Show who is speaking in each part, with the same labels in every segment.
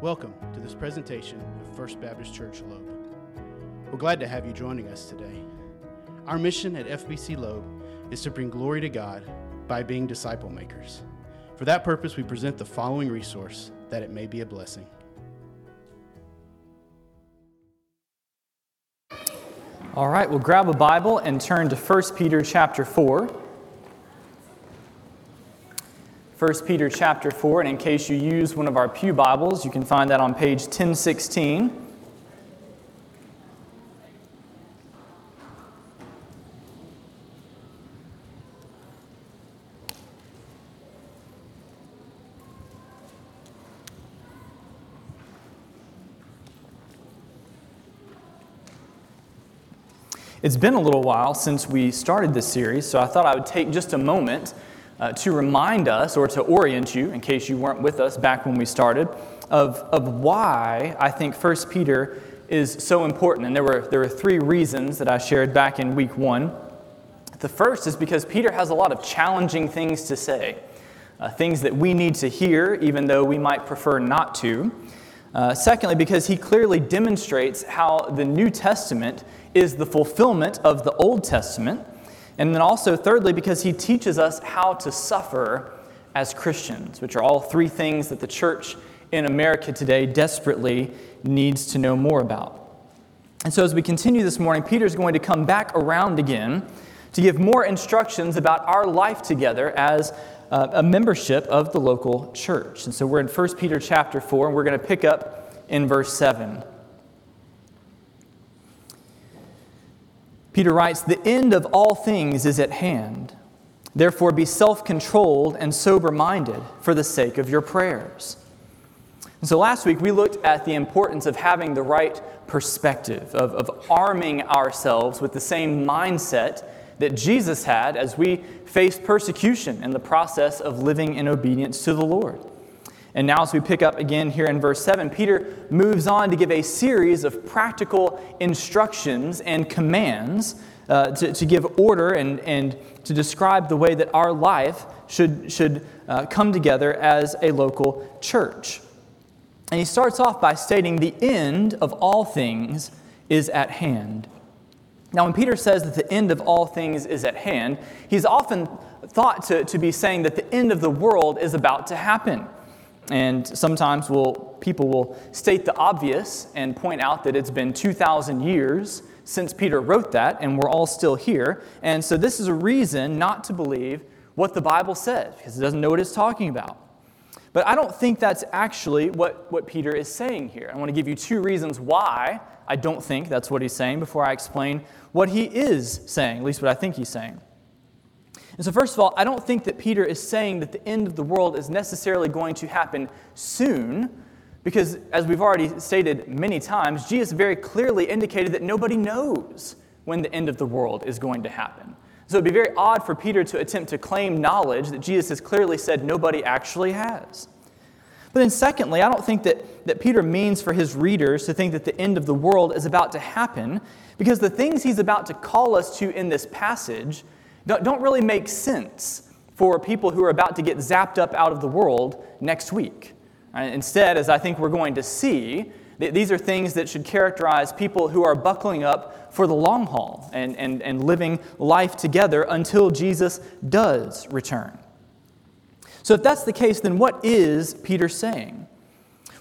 Speaker 1: Welcome to this presentation of First Baptist Church Loeb. We're glad to have you joining us today. Our mission at FBC Loeb is to bring glory to God by being disciple makers. For that purpose, we present the following resource that it may be a blessing.
Speaker 2: All right, we'll grab a Bible and turn to 1 Peter chapter 4. 1 Peter chapter 4, and in case you use one of our Pew Bibles, you can find that on page 1016. It's been a little while since we started this series, so I thought I would take just a moment uh, to remind us or to orient you, in case you weren't with us back when we started, of, of why I think 1 Peter is so important. And there were, there were three reasons that I shared back in week one. The first is because Peter has a lot of challenging things to say, uh, things that we need to hear, even though we might prefer not to. Uh, secondly, because he clearly demonstrates how the New Testament is the fulfillment of the Old Testament. And then also, thirdly, because he teaches us how to suffer as Christians, which are all three things that the church in America today desperately needs to know more about. And so, as we continue this morning, Peter's going to come back around again to give more instructions about our life together as uh, a membership of the local church. And so, we're in 1 Peter chapter 4, and we're going to pick up in verse 7. Peter writes, The end of all things is at hand. Therefore, be self controlled and sober minded for the sake of your prayers. And so last week we looked at the importance of having the right perspective, of, of arming ourselves with the same mindset that Jesus had as we faced persecution in the process of living in obedience to the Lord. And now, as we pick up again here in verse 7, Peter moves on to give a series of practical instructions and commands uh, to, to give order and, and to describe the way that our life should, should uh, come together as a local church. And he starts off by stating the end of all things is at hand. Now, when Peter says that the end of all things is at hand, he's often thought to, to be saying that the end of the world is about to happen. And sometimes we'll, people will state the obvious and point out that it's been 2,000 years since Peter wrote that, and we're all still here. And so this is a reason not to believe what the Bible says, because it doesn't know what it's talking about. But I don't think that's actually what, what Peter is saying here. I want to give you two reasons why I don't think that's what he's saying before I explain what he is saying, at least what I think he's saying. And so, first of all, I don't think that Peter is saying that the end of the world is necessarily going to happen soon, because as we've already stated many times, Jesus very clearly indicated that nobody knows when the end of the world is going to happen. So it'd be very odd for Peter to attempt to claim knowledge that Jesus has clearly said nobody actually has. But then, secondly, I don't think that, that Peter means for his readers to think that the end of the world is about to happen, because the things he's about to call us to in this passage don't really make sense for people who are about to get zapped up out of the world next week. Uh, instead, as I think we're going to see, these are things that should characterize people who are buckling up for the long haul and, and, and living life together until Jesus does return. So, if that's the case, then what is Peter saying?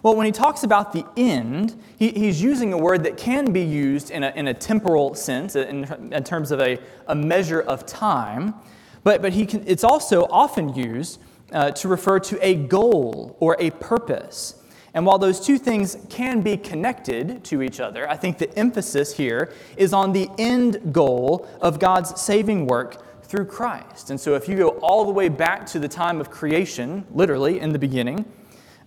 Speaker 2: Well, when he talks about the end, he, he's using a word that can be used in a, in a temporal sense, in, in terms of a, a measure of time, but, but he can, it's also often used uh, to refer to a goal or a purpose. And while those two things can be connected to each other, I think the emphasis here is on the end goal of God's saving work through Christ. And so if you go all the way back to the time of creation, literally in the beginning,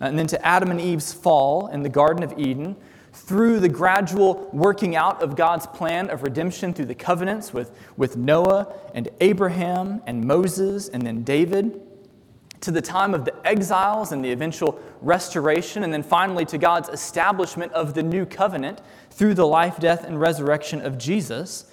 Speaker 2: Uh, and then to Adam and Eve's fall in the Garden of Eden, through the gradual working out of God's plan of redemption through the covenants with, with Noah and Abraham and Moses and then David, to the time of the exiles and the eventual restoration, and then finally to God's establishment of the new covenant through the life, death, and resurrection of Jesus,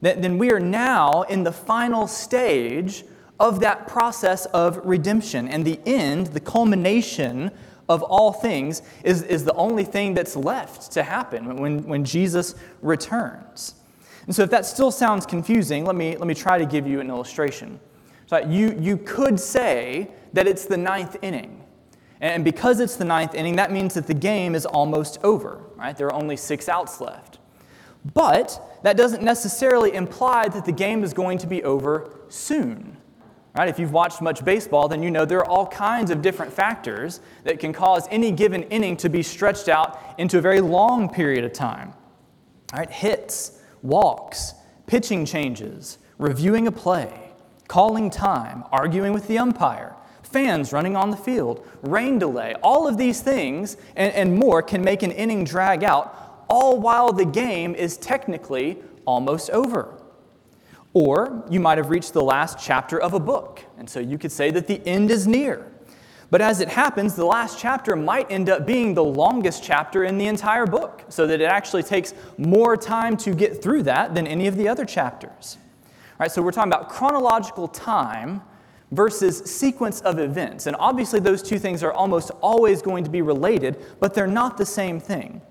Speaker 2: then we are now in the final stage of that process of redemption. And the end, the culmination of all things is, is the only thing that's left to happen when, when Jesus returns. And so, if that still sounds confusing, let me, let me try to give you an illustration. So, you, you could say that it's the ninth inning. And because it's the ninth inning, that means that the game is almost over, right? There are only six outs left. But that doesn't necessarily imply that the game is going to be over soon. Right? If you've watched much baseball, then you know there are all kinds of different factors that can cause any given inning to be stretched out into a very long period of time. Right? Hits, walks, pitching changes, reviewing a play, calling time, arguing with the umpire, fans running on the field, rain delay, all of these things and, and more can make an inning drag out, all while the game is technically almost over. Or you might have reached the last chapter of a book, and so you could say that the end is near. But as it happens, the last chapter might end up being the longest chapter in the entire book, so that it actually takes more time to get through that than any of the other chapters. All right, so we're talking about chronological time versus sequence of events. And obviously, those two things are almost always going to be related, but they're not the same thing.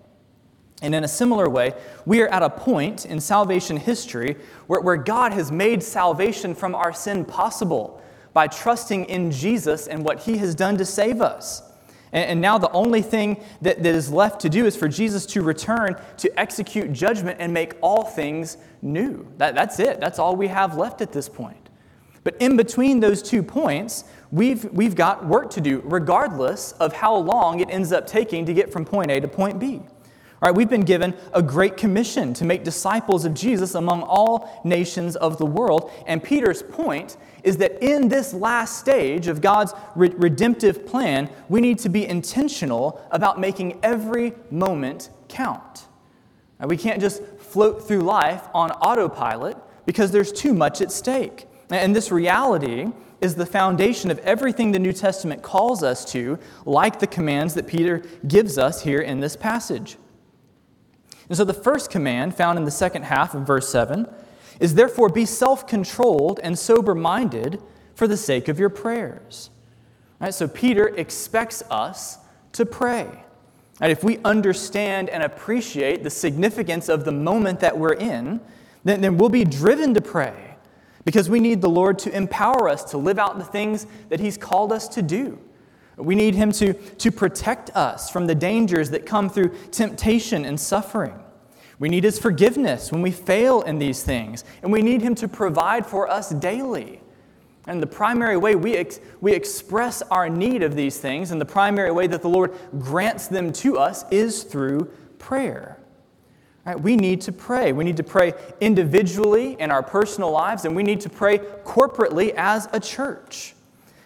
Speaker 2: And in a similar way, we are at a point in salvation history where, where God has made salvation from our sin possible by trusting in Jesus and what he has done to save us. And, and now the only thing that, that is left to do is for Jesus to return to execute judgment and make all things new. That, that's it. That's all we have left at this point. But in between those two points, we've, we've got work to do, regardless of how long it ends up taking to get from point A to point B. All right, we've been given a great commission to make disciples of Jesus among all nations of the world. And Peter's point is that in this last stage of God's re- redemptive plan, we need to be intentional about making every moment count. Now, we can't just float through life on autopilot because there's too much at stake. And this reality is the foundation of everything the New Testament calls us to, like the commands that Peter gives us here in this passage. And so the first command, found in the second half of verse 7, is therefore be self controlled and sober minded for the sake of your prayers. Right, so Peter expects us to pray. And if we understand and appreciate the significance of the moment that we're in, then, then we'll be driven to pray because we need the Lord to empower us to live out the things that He's called us to do. We need Him to, to protect us from the dangers that come through temptation and suffering. We need His forgiveness when we fail in these things, and we need Him to provide for us daily. And the primary way we, ex- we express our need of these things, and the primary way that the Lord grants them to us, is through prayer. Right? We need to pray. We need to pray individually in our personal lives, and we need to pray corporately as a church.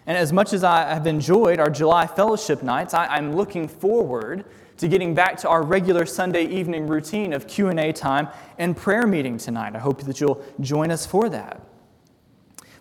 Speaker 2: And as much as I have enjoyed our July fellowship nights, I, am looking forward to getting back to our regular Sunday evening routine of Q&A time and prayer meeting tonight. I hope that you'll join us for that.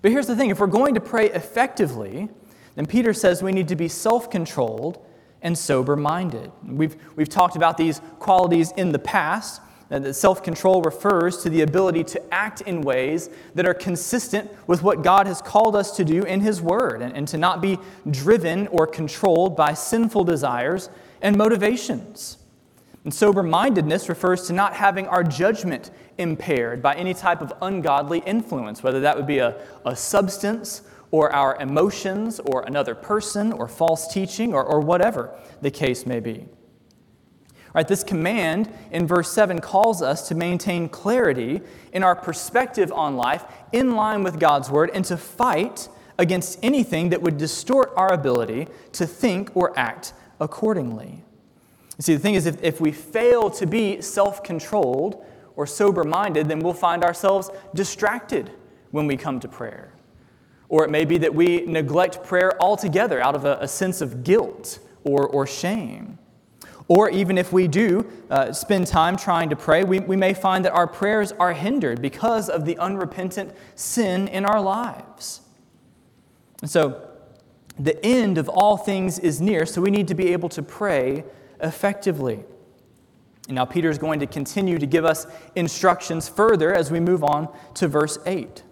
Speaker 2: But here's the thing, if we're going to pray effectively, then Peter says we need to be self-controlled and sober-minded. We've, we've talked about these qualities in the past, that self control refers to the ability to act in ways that are consistent with what God has called us to do in His Word, and, and to not be driven or controlled by sinful desires and motivations. And sober mindedness refers to not having our judgment impaired by any type of ungodly influence, whether that would be a, a substance or our emotions or another person or false teaching or, or whatever the case may be. Right, this command in verse 7 calls us to maintain clarity in our perspective on life in line with God's word and to fight against anything that would distort our ability to think or act accordingly. You see, the thing is, if, if we fail to be self controlled or sober minded, then we'll find ourselves distracted when we come to prayer. Or it may be that we neglect prayer altogether out of a, a sense of guilt or, or shame. Or even if we do uh, spend time trying to pray, we, we may find that our prayers are hindered because of the unrepentant sin in our lives. And so, the end of all things is near, so we need to be able to pray effectively. And now, Peter is going to continue to give us instructions further as we move on to verse 8.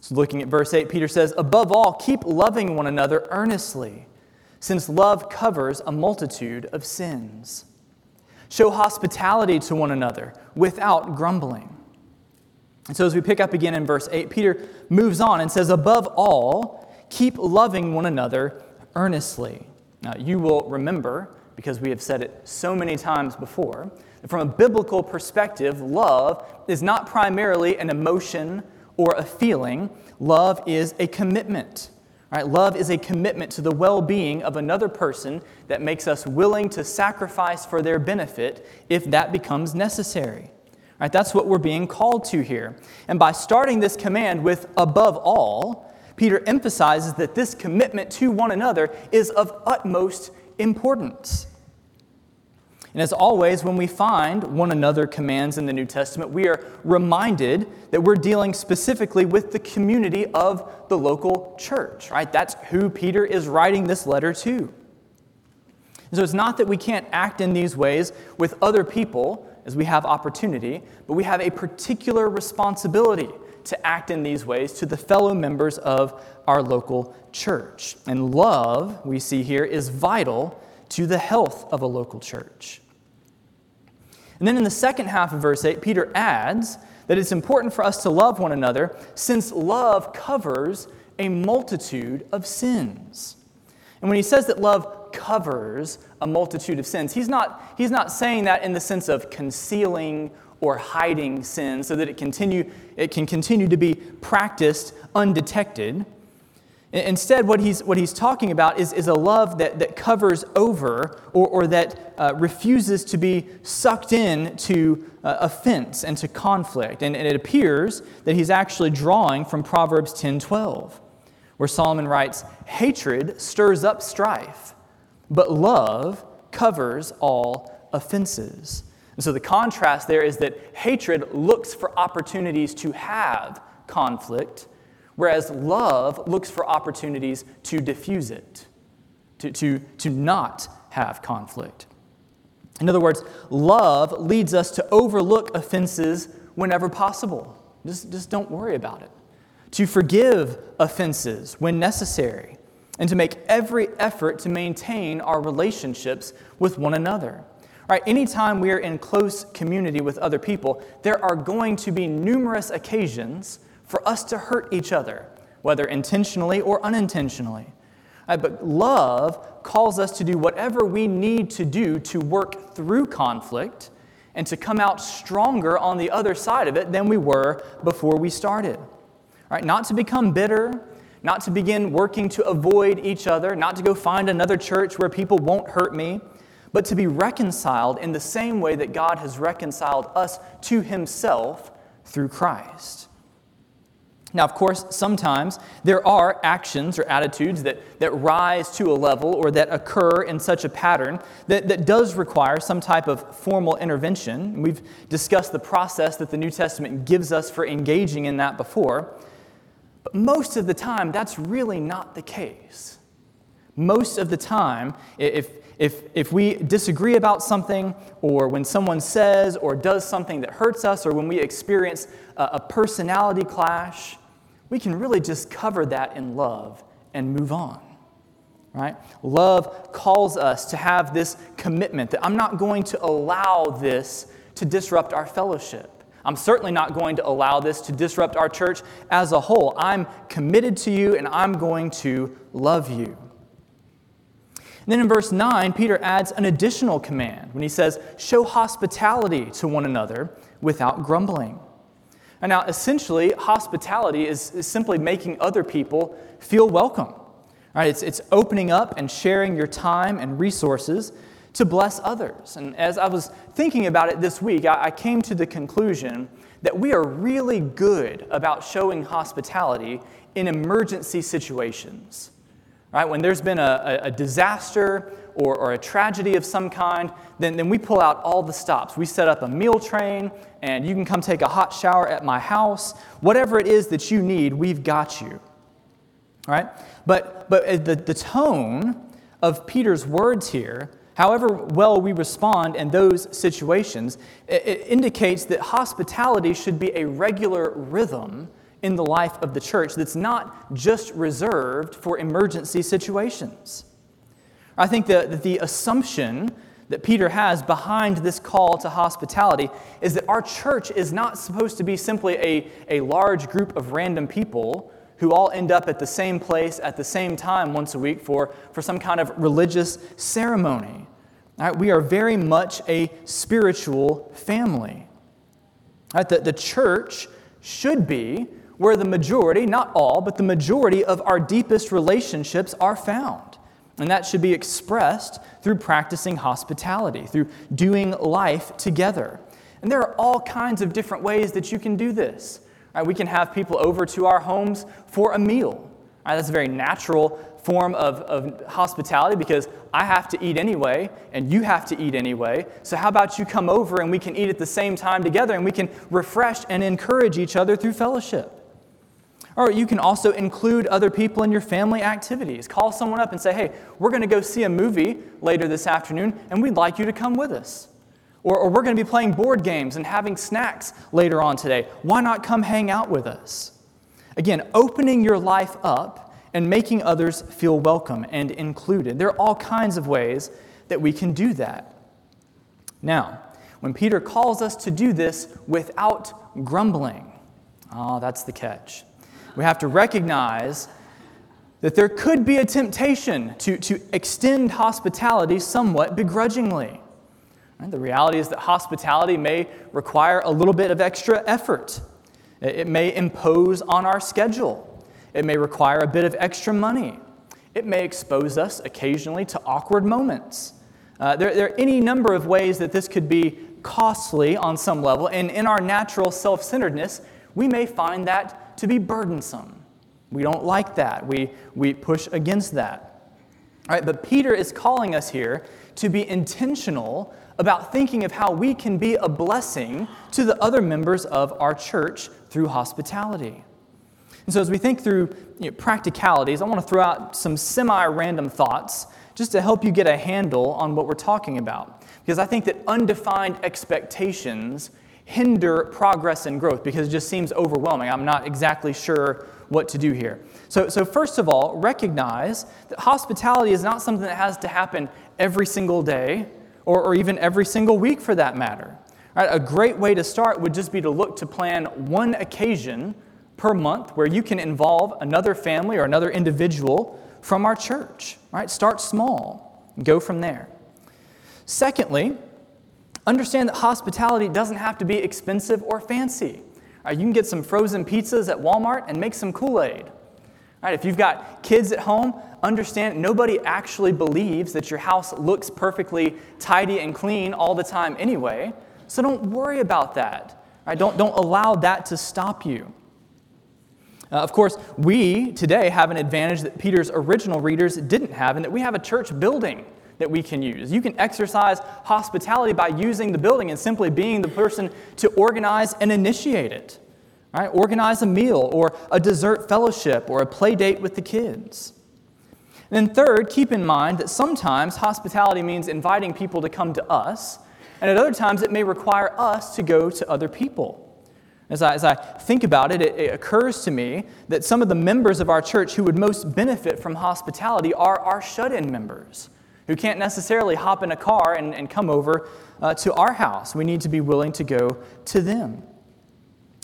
Speaker 2: So, looking at verse 8, Peter says, Above all, keep loving one another earnestly since love covers a multitude of sins. Show hospitality to one another without grumbling. And so, as we pick up again in verse 8, Peter moves on and says, Above all, keep loving one another earnestly. Now, you will remember, because we have said it so many times before, that from a biblical perspective, love is not primarily an emotion or a feeling, love is a commitment. Right? Love is a commitment to the well being of another person that makes us willing to sacrifice for their benefit if that becomes necessary. Right? That's what we're being called to here. And by starting this command with above all, Peter emphasizes that this commitment to one another is of utmost importance. And as always, when we find one another commands in the New Testament, we are reminded that we're dealing specifically with the community of the local church, right? That's who Peter is writing this letter to. And so it's not that we can't act in these ways with other people as we have opportunity, but we have a particular responsibility to act in these ways to the fellow members of our local church. And love, we see here, is vital to the health of a local church. And then in the second half of verse 8, Peter adds that it's important for us to love one another since love covers a multitude of sins. And when he says that love covers a multitude of sins, he's not, he's not saying that in the sense of concealing or hiding sin so that it, continue, it can continue to be practiced undetected. Instead, what he's, what he's talking about is, is a love that, that covers over or, or that uh, refuses to be sucked in to uh, offense and to conflict. And, and it appears that he's actually drawing from Proverbs 10:12, where Solomon writes, Hatred stirs up strife, but love covers all offenses. And so the contrast there is that hatred looks for opportunities to have conflict whereas love looks for opportunities to diffuse it, to, to, to not have conflict. In other words, love leads us to overlook offenses whenever possible. Just, just don't worry about it. To forgive offenses when necessary, and to make every effort to maintain our relationships with one another. Right, anytime we are in close community with other people, there are going to be numerous occasions for us to hurt each other, whether intentionally or unintentionally. Uh, but love calls us to do whatever we need to do to work through conflict and to come out stronger on the other side of it than we were before we started. Right? Not to become bitter, not to begin working to avoid each other, not to go find another church where people won't hurt me, but to be reconciled in the same way that God has reconciled us to Himself through Christ. Now, of course, sometimes there are actions or attitudes that, that rise to a level or that occur in such a pattern that, that does require some type of formal intervention. We've discussed the process that the New Testament gives us for engaging in that before. But most of the time, that's really not the case. Most of the time, if, if, if we disagree about something, or when someone says or does something that hurts us, or when we experience a, a personality clash, we can really just cover that in love and move on. Right? Love calls us to have this commitment that I'm not going to allow this to disrupt our fellowship. I'm certainly not going to allow this to disrupt our church as a whole. I'm committed to you and I'm going to love you. And then in verse 9, Peter adds an additional command when he says, Show hospitality to one another without grumbling. And now, essentially, hospitality is, is simply making other people feel welcome. It's, it's opening up and sharing your time and resources to bless others. And as I was thinking about it this week, I, I came to the conclusion that we are really good about showing hospitality in emergency situations. Right? When there's been a, a, disaster or, or a tragedy of some kind, then, then we pull out all the stops. We set up a meal train, and you can come take a hot shower at my house. Whatever it is that you need, we've got you. Right? But, but uh, the, the tone of Peter's words here, however well we respond in those situations, it, it indicates that hospitality should be a regular rhythm in the life of the church that's not just reserved for emergency situations. I think that the assumption that Peter has behind this call to hospitality is that our church is not supposed to be simply a, a large group of random people who all end up at the same place at the same time once a week for, for some kind of religious ceremony. Right? We are very much a spiritual family. Right? The, the church should be where the majority, not all, but the majority of our deepest relationships are found. And that should be expressed through practicing hospitality, through doing life together. And there are all kinds of different ways that you can do this. Right, we can have people over to our homes for a meal. Right, that's a very natural form of, of hospitality because I have to eat anyway, and you have to eat anyway. So, how about you come over and we can eat at the same time together and we can refresh and encourage each other through fellowship? Or you can also include other people in your family activities. Call someone up and say, hey, we're going to go see a movie later this afternoon, and we'd like you to come with us. Or, or we're going to be playing board games and having snacks later on today. Why not come hang out with us? Again, opening your life up and making others feel welcome and included. There are all kinds of ways that we can do that. Now, when Peter calls us to do this without grumbling, oh, that's the catch we have to recognize that there could be a temptation to, to extend hospitality somewhat begrudgingly. Right? The reality is that hospitality may require a little bit of extra effort. It may impose on our schedule. It may require a bit of extra money. It may expose us occasionally to awkward moments. Uh, there, there are any number of ways that this could be costly on some level, and in our natural self centeredness, we may find that to be burdensome. We don't like that. We, we push against that. All right, but Peter is calling us here to be intentional about thinking of how we can be a blessing to the other members of our church through hospitality. And so, as we think through you know, practicalities, I want to throw out some semi random thoughts just to help you get a handle on what we're talking about. Because I think that undefined expectations hinder progress and growth because it just seems overwhelming. I'm not exactly sure what to do here. So, so first of all, recognize that hospitality is not something that has to happen every single day or, or even every single week for that matter. Right? A great way to start would just be to look to plan one occasion per month where you can involve another family or another individual from our church. Right? Start small go from there. Secondly, Understand that hospitality doesn't have to be expensive or fancy. Right, you can get some frozen pizzas at Walmart and make some Kool Aid. Right, if you've got kids at home, understand nobody actually believes that your house looks perfectly tidy and clean all the time anyway. So don't worry about that. Right, don't, don't allow that to stop you. Uh, of course, we today have an advantage that Peter's original readers didn't have, and that we have a church building that we can use. You can exercise hospitality by using the building and simply being the person to organize and initiate it. Right? Organize a meal or a dessert fellowship or a play date with the kids. And then, third, keep in mind that sometimes hospitality means inviting people to come to us, and at other times it may require us to go to other people. As I, as I think about it, it, it occurs to me that some of the members of our church who would most benefit from hospitality are our shut in members who can't necessarily hop in a car and, and come over uh, to our house. We need to be willing to go to them.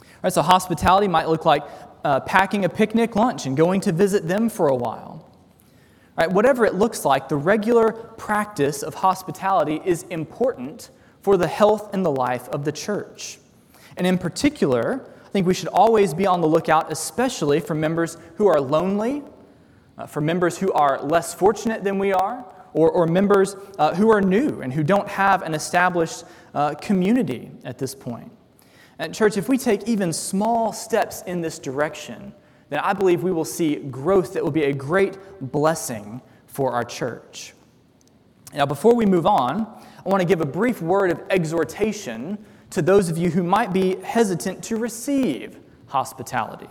Speaker 2: All right, so hospitality might look like uh, packing a picnic lunch and going to visit them for a while. Right, whatever it looks like, the regular practice of hospitality is important for the health and the life of the church. And in particular, I think we should always be on the lookout, especially for members who are lonely, uh, for members who are less fortunate than we are, or, or members uh, who are new and who don't have an established uh, community at this point. And, church, if we take even small steps in this direction, then I believe we will see growth that will be a great blessing for our church. Now, before we move on, I want to give a brief word of exhortation to those of you who might be hesitant to receive hospitality.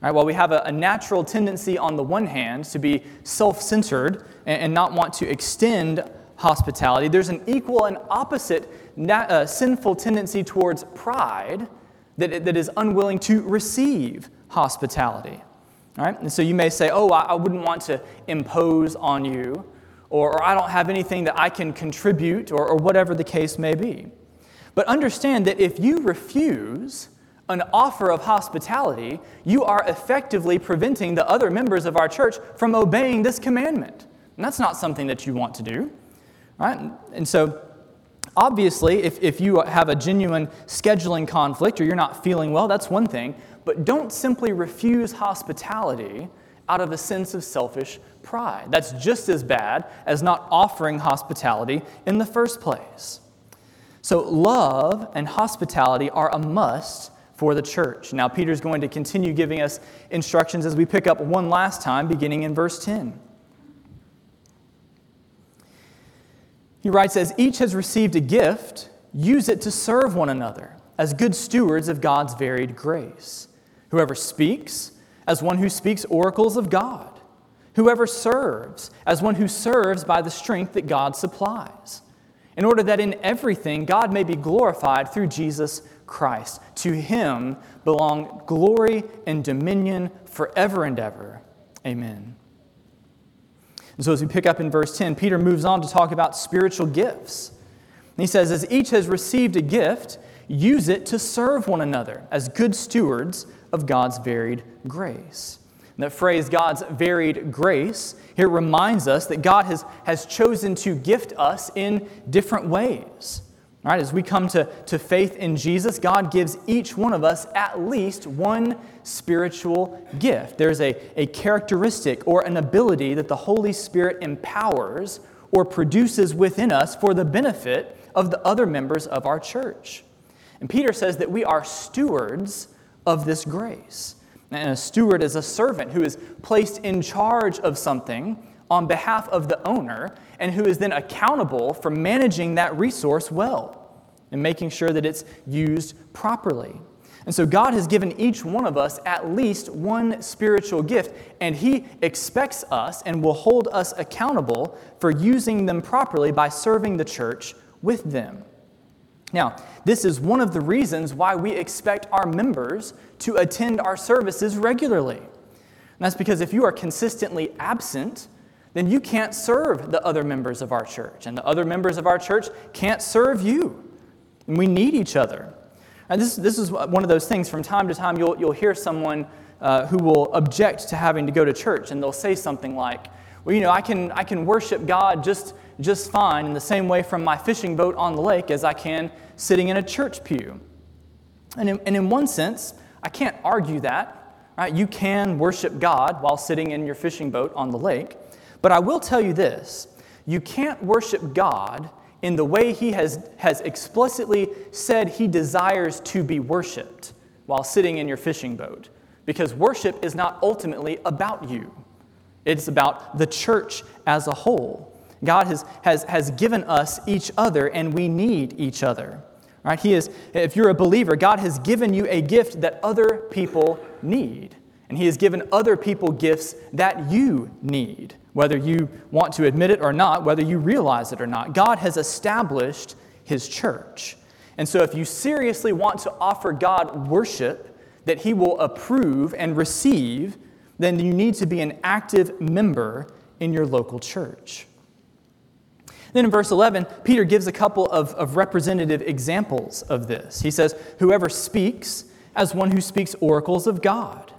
Speaker 2: Right, while we have a, a, natural tendency on the one hand to be self centered and, and, not want to extend hospitality, there's an equal and opposite uh, sinful tendency towards pride that, that is unwilling to receive hospitality. And so you may say, Oh, I, I wouldn't want to impose on you. or, or I don't have anything that I can contribute, or, or whatever the case may be. But understand that if you refuse an offer of hospitality, you are effectively preventing the other members of our church from obeying this commandment. And that's not something that you want to do. Right? And so, obviously, if, if you have a genuine scheduling conflict or you're not feeling well, that's one thing. But don't simply refuse hospitality out of a sense of selfish pride. That's just as bad as not offering hospitality in the first place. So, love and hospitality are a must for the church. Now, Peter's going to continue giving us instructions as we pick up one last time, beginning in verse 10. He writes, As each has received a gift, use it to serve one another as good stewards of God's varied grace. Whoever speaks, as one who speaks oracles of God. Whoever serves, as one who serves by the strength that God supplies, in order that in everything God may be glorified through Jesus Christ. To him belong glory and dominion forever and ever. Amen. And so, as we pick up in verse 10, Peter moves on to talk about spiritual gifts. And he says, As each has received a gift, use it to serve one another as good stewards of God's varied grace. And that phrase, God's varied grace, here reminds us that God has, has chosen to gift us in different ways. All right, as we come to, to faith in Jesus, God gives each one of us at least one spiritual gift. There's a, a characteristic or an ability that the Holy Spirit empowers or produces within us for the benefit of the other members of our church. And Peter says that we are stewards of this grace. And a steward is a servant who is placed in charge of something on behalf of the owner and who is then accountable for managing that resource well and making sure that it's used properly. And so God has given each one of us at least one spiritual gift, and He expects us and will hold us accountable for using them properly by serving the church with them. Now, this is one of the reasons why we expect our members to attend our services regularly. And that's because if you are consistently absent, then you can't serve the other members of our church, and the other members of our church can't serve you. And we need each other. And this, this is one of those things from time to time you'll, you'll hear someone uh, who will object to having to go to church, and they'll say something like, Well, you know, I can, I can worship God just, just fine in the same way from my fishing boat on the lake as I can sitting in a church pew. And in, and in one sense, I can't argue that. Right? You can worship God while sitting in your fishing boat on the lake. But I will tell you this you can't worship God in the way He has, has explicitly said He desires to be worshiped while sitting in your fishing boat. Because worship is not ultimately about you, it's about the church as a whole. God has, has, has given us each other, and we need each other. Right? He is, if you're a believer, God has given you a gift that other people need. And He has given other people gifts that you need, whether you want to admit it or not, whether you realize it or not. God has established His church. And so, if you seriously want to offer God worship that He will approve and receive, then you need to be an active member in your local church. Then in verse 11, Peter gives a couple of, of representative examples of this. He says, Whoever speaks as one who speaks oracles of God,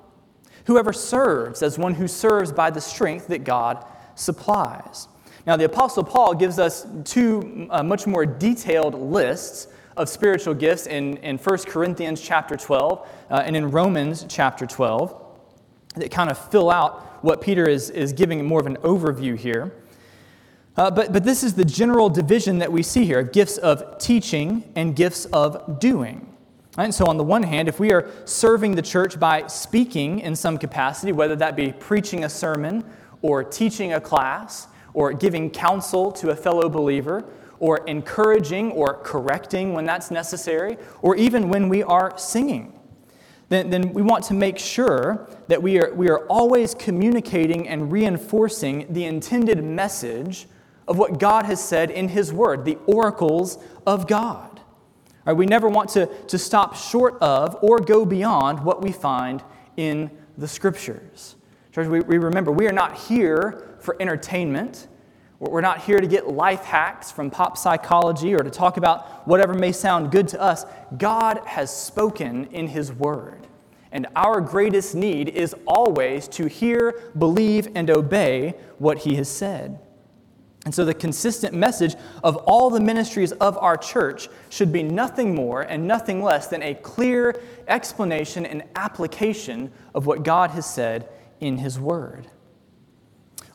Speaker 2: whoever serves as one who serves by the strength that God supplies. Now, the Apostle Paul gives us two uh, much more detailed lists of spiritual gifts in, in 1 Corinthians chapter 12 uh, and in Romans chapter 12 that kind of fill out what Peter is, is giving more of an overview here. Uh, but, but this is the general division that we see here gifts of teaching and gifts of doing. And so, on the one hand, if we are serving the church by speaking in some capacity, whether that be preaching a sermon or teaching a class or giving counsel to a fellow believer or encouraging or correcting when that's necessary, or even when we are singing, then, then we want to make sure that we are, we are always communicating and reinforcing the intended message of what God has said in His Word, the oracles of God. Right, we never want to, to stop short of or go beyond what we find in the Scriptures. Church, we, we remember we are not here for entertainment. We're not here to get life hacks from pop psychology or to talk about whatever may sound good to us. God has spoken in His Word. And our greatest need is always to hear, believe, and obey what He has said. And so, the consistent message of all the ministries of our church should be nothing more and nothing less than a clear explanation and application of what God has said in His Word.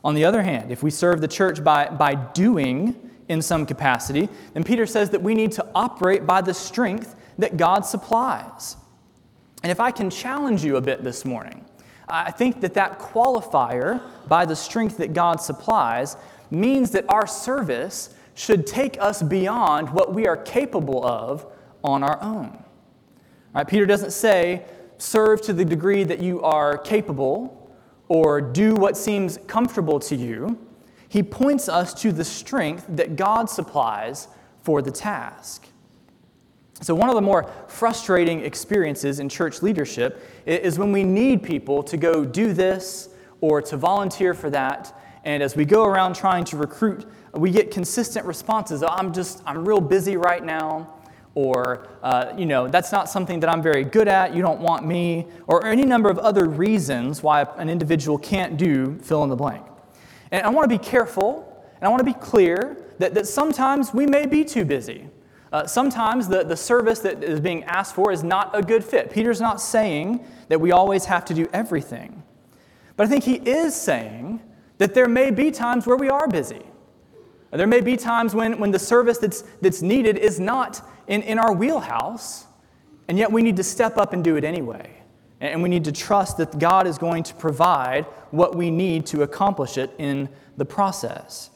Speaker 2: On the other hand, if we serve the church by, by doing in some capacity, then Peter says that we need to operate by the strength that God supplies. And if I can challenge you a bit this morning, I think that that qualifier by the strength that God supplies means that our service should take us beyond what we are capable of on our own. Peter doesn't say, serve to the degree that you are capable or do what seems comfortable to you, he points us to the strength that God supplies for the task. So, one of the more frustrating experiences in church leadership is when we need people to go do this or to volunteer for that. And as we go around trying to recruit, we get consistent responses. Oh, I'm just, I'm real busy right now. Or uh, you know that's not something that i'm very good at. You don't want me. Or any number of other reasons why an individual can't do fill in the blank. And i want to be careful and i want to be clear that, that sometimes we may be too busy. Uh, sometimes the, the service that is being asked for is not a good fit. Peter's not saying that we always have to do everything. But i think he is saying that there may be times where we are busy there may be times when, when the service that's, that's needed is not in, in our wheelhouse, and yet we need to step up and do it anyway. And we need to trust that God is going to provide what we need to accomplish it in the process.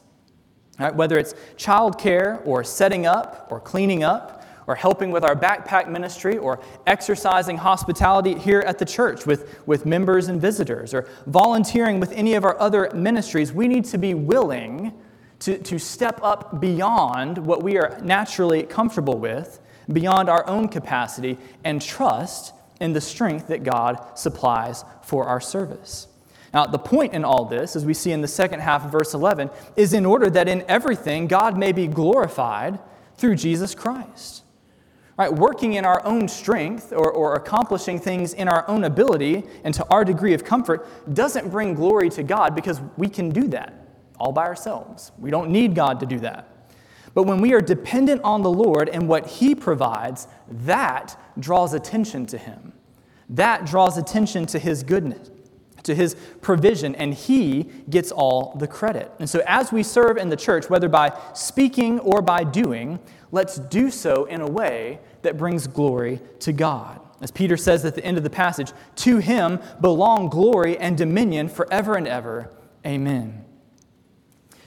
Speaker 2: Right, whether it's childcare or setting up or cleaning up or helping with our backpack ministry or exercising hospitality here at the church with, with members and visitors or volunteering with any of our other ministries, we need to be willing to, to step up beyond what we are naturally comfortable with, beyond our own capacity, and trust in the strength that God supplies for our service. Now, the point in all this, as we see in the second half of verse 11, is in order that in everything God may be glorified through Jesus Christ. Right, working in our own strength or, or accomplishing things in our own ability and to our degree of comfort doesn't bring glory to God because we can do that all by ourselves. We don't need God to do that. But when we are dependent on the Lord and what He provides, that draws attention to Him. That draws attention to His goodness, to His provision, and He gets all the credit. And so, as we serve in the church, whether by speaking or by doing, let's do so in a way that brings glory to God. As Peter says at the end of the passage, to Him belong glory and dominion forever and ever. Amen.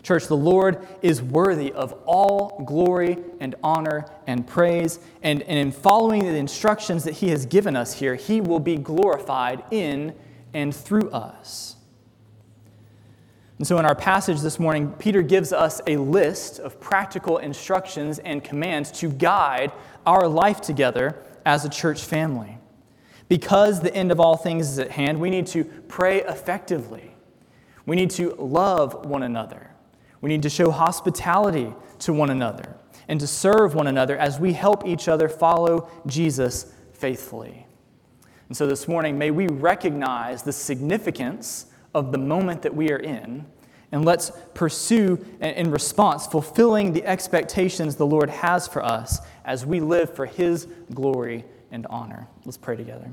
Speaker 2: Church, the Lord is worthy of all glory and honor and praise. And, and in following the instructions that He has given us here, He will be glorified in and through us. And so, in our passage this morning, Peter gives us a list of practical instructions and commands to guide our life together as a church family. Because the end of all things is at hand, we need to pray effectively. We need to love one another. We need to show hospitality to one another and to serve one another as we help each other follow Jesus faithfully. And so this morning, may we recognize the significance of the moment that we are in, and let's pursue, in response, fulfilling the expectations the Lord has for us as we live for His glory and honor. Let's pray together.